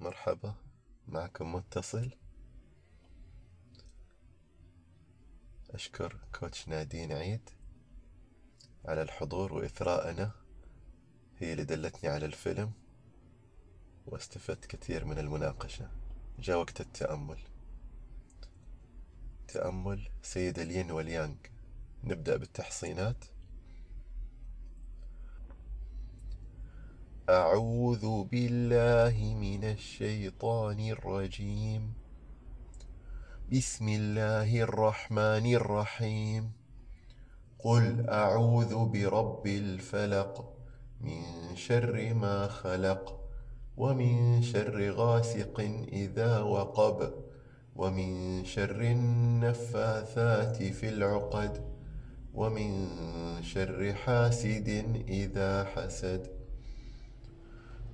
مرحبا معكم متصل. أشكر كوتش نادين عيد على الحضور وإثراءنا. هي اللي دلتني على الفيلم واستفدت كثير من المناقشة. جاء وقت التأمل. تأمل سيد الين واليانغ. نبدأ بالتحصينات. أعوذ بالله من الشيطان الرجيم. بسم الله الرحمن الرحيم. قل أعوذ برب الفلق من شر ما خلق ومن شر غاسق إذا وقب ومن شر النفاثات في العقد ومن شر حاسد إذا حسد.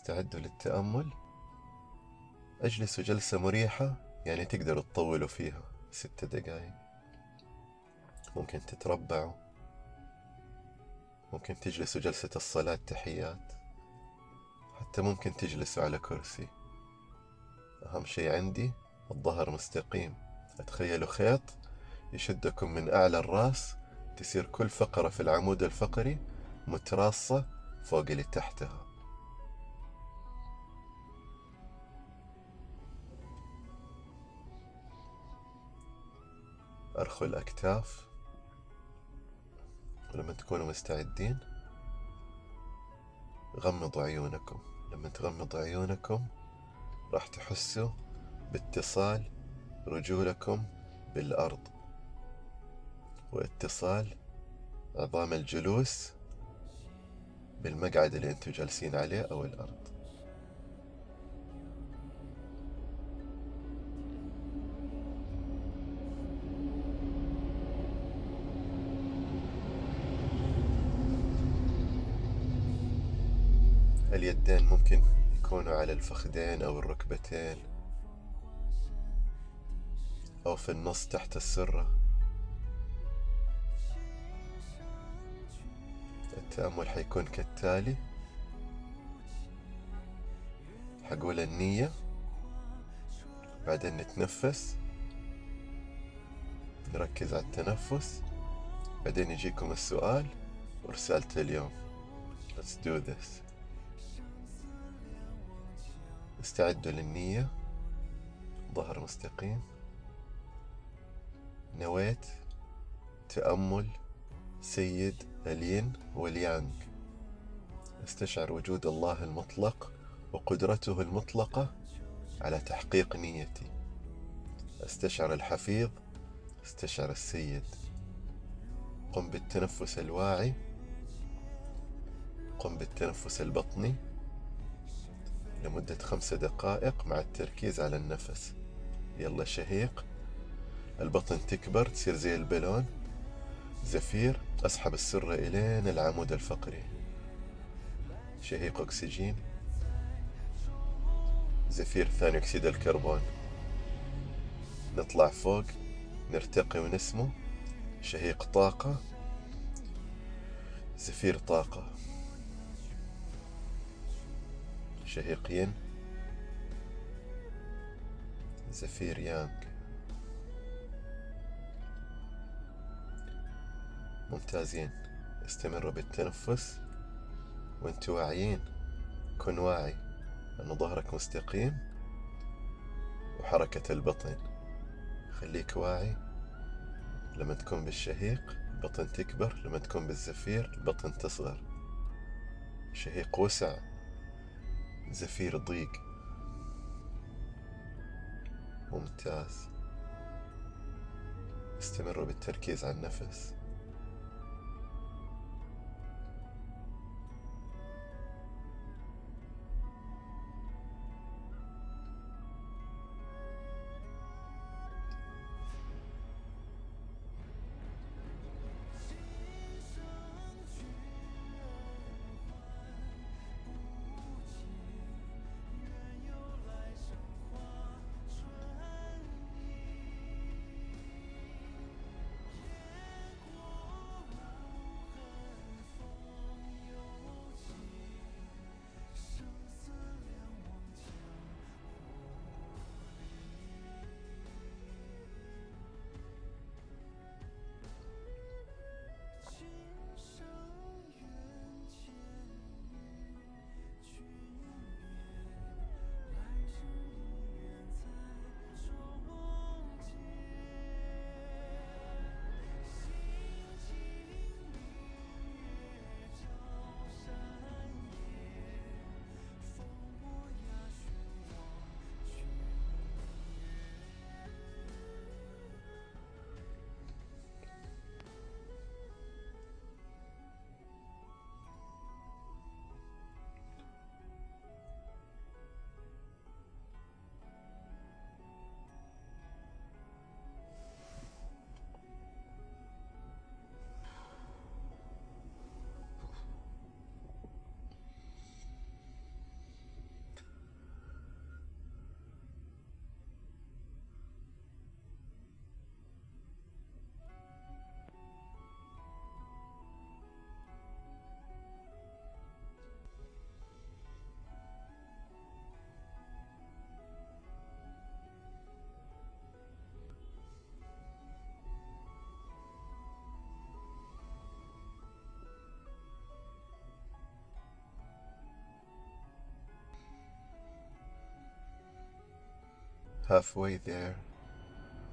استعدوا للتأمل؟ اجلسوا جلسة مريحة؟ يعني تقدروا تطولوا فيها ستة دقايق. ممكن تتربعوا. ممكن تجلسوا جلسة الصلاة تحيات حتى ممكن تجلسوا على كرسي. أهم شي عندي الظهر مستقيم. أتخيلوا خيط يشدكم من أعلى الرأس تصير كل فقرة في العمود الفقري متراصة فوق اللي تحتها. أرخوا الأكتاف. ولما تكونوا مستعدين غمضوا عيونكم. لما تغمضوا عيونكم راح تحسوا باتصال رجولكم بالأرض. واتصال عظام الجلوس بالمقعد اللي أنتم جالسين عليه أو الأرض. اليدين ممكن يكونوا على الفخذين أو الركبتين أو في النص تحت السرة. التأمل حيكون كالتالي. حقول النية. بعدين نتنفس. نركز على التنفس. بعدين يجيكم السؤال. ورسالة اليوم. Let's do this. استعدوا للنية. ظهر مستقيم. نويت تأمل. سيد الين واليانغ استشعر وجود الله المطلق وقدرته المطلقة على تحقيق نيتي. استشعر الحفيظ. استشعر السيد. قم بالتنفس الواعي. قم بالتنفس البطني. لمدة خمسة دقائق مع التركيز على النفس. يلا شهيق البطن تكبر تصير زي البالون. زفير أسحب السرة إلين العمود الفقري. شهيق أكسجين. زفير ثاني أكسيد الكربون. نطلع فوق نرتقي ونسمو. شهيق طاقة. زفير طاقة. شهيق ين زفير يانغ. ممتازين. استمروا بالتنفس وانتوا واعيين كن واعي أن ظهرك مستقيم وحركة البطن. خليك واعي لما تكون بالشهيق البطن تكبر. لما تكون بالزفير البطن تصغر. شهيق وسع. زفير ضيق. ممتاز. استمروا بالتركيز على النفس. Halfway there.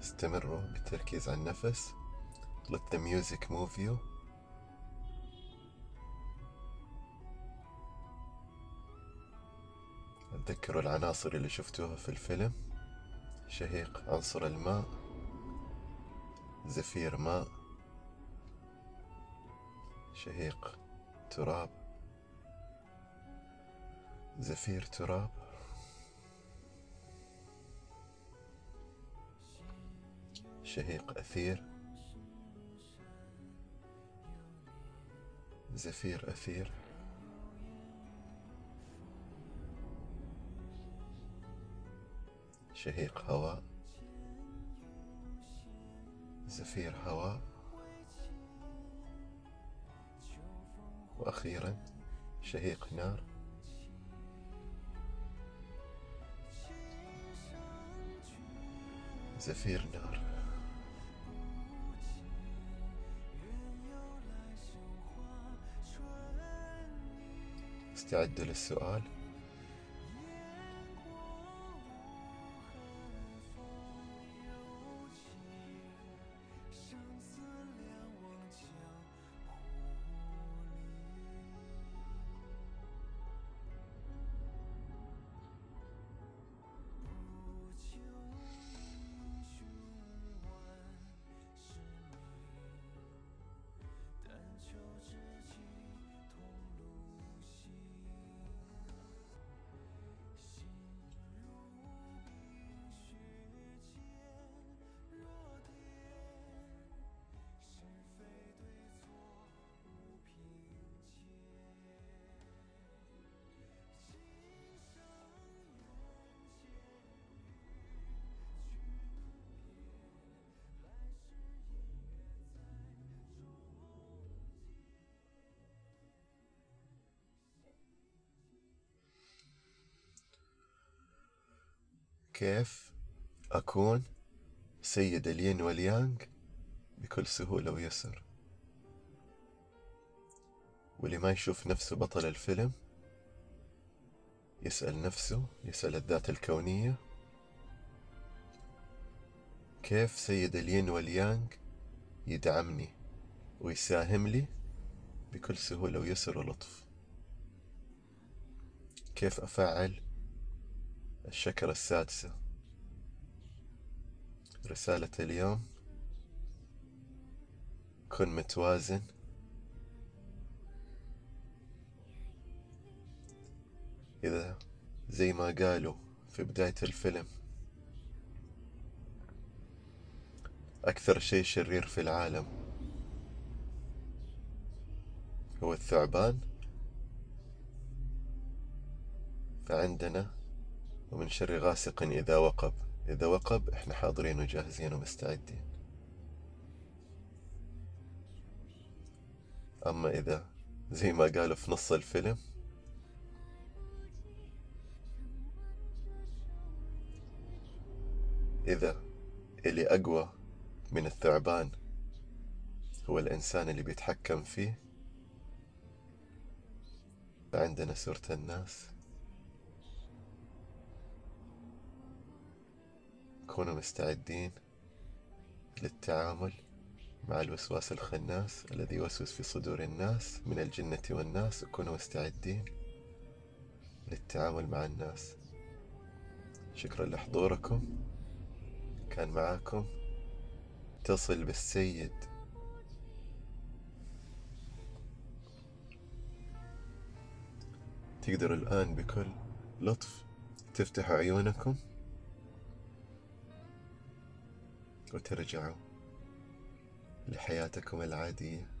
استمروا بالتركيز على النفس let the music move you. تذكروا العناصر اللي شفتوها في الفيلم. شهيق عنصر الماء. زفير ماء. شهيق تراب. زفير تراب. شهيق أثير. زفير أثير. شهيق هواء. زفير هواء. وأخيرا شهيق نار. زفير نار. استعدوا للسؤال؟ كيف أكون سيد الين واليانغ بكل سهولة ويسر؟ واللي ما يشوف نفسه بطل الفيلم يسأل نفسه يسأل الذات الكونية كيف سيد الين واليانغ يدعمني ويساهم لي بكل سهولة ويسر ولطف؟ كيف أفعل الشكرة السادسة. رسالة اليوم. كن متوازن. إذا زي ما قالوا في بداية الفيلم أكثر شيء شرير في العالم هو الثعبان. فعندنا ومن شر غاسق إذا وقب. إذا وقب إحنا حاضرين وجاهزين ومستعدين. أما إذا زي ما قالوا في نص الفيلم إذا اللي أقوى من الثعبان هو الإنسان اللي بيتحكم فيه فعندنا سورة الناس. كونوا مستعدين للتعامل مع الوسواس الخناس الذي يوسوس في صدور الناس من الجنة والناس. وكونوا مستعدين للتعامل مع الناس. شكرا لحضوركم. كان معاكم تصل بالسيد. تقدروا الآن بكل لطف تفتحوا عيونكم. وترجعوا لحياتكم العادية.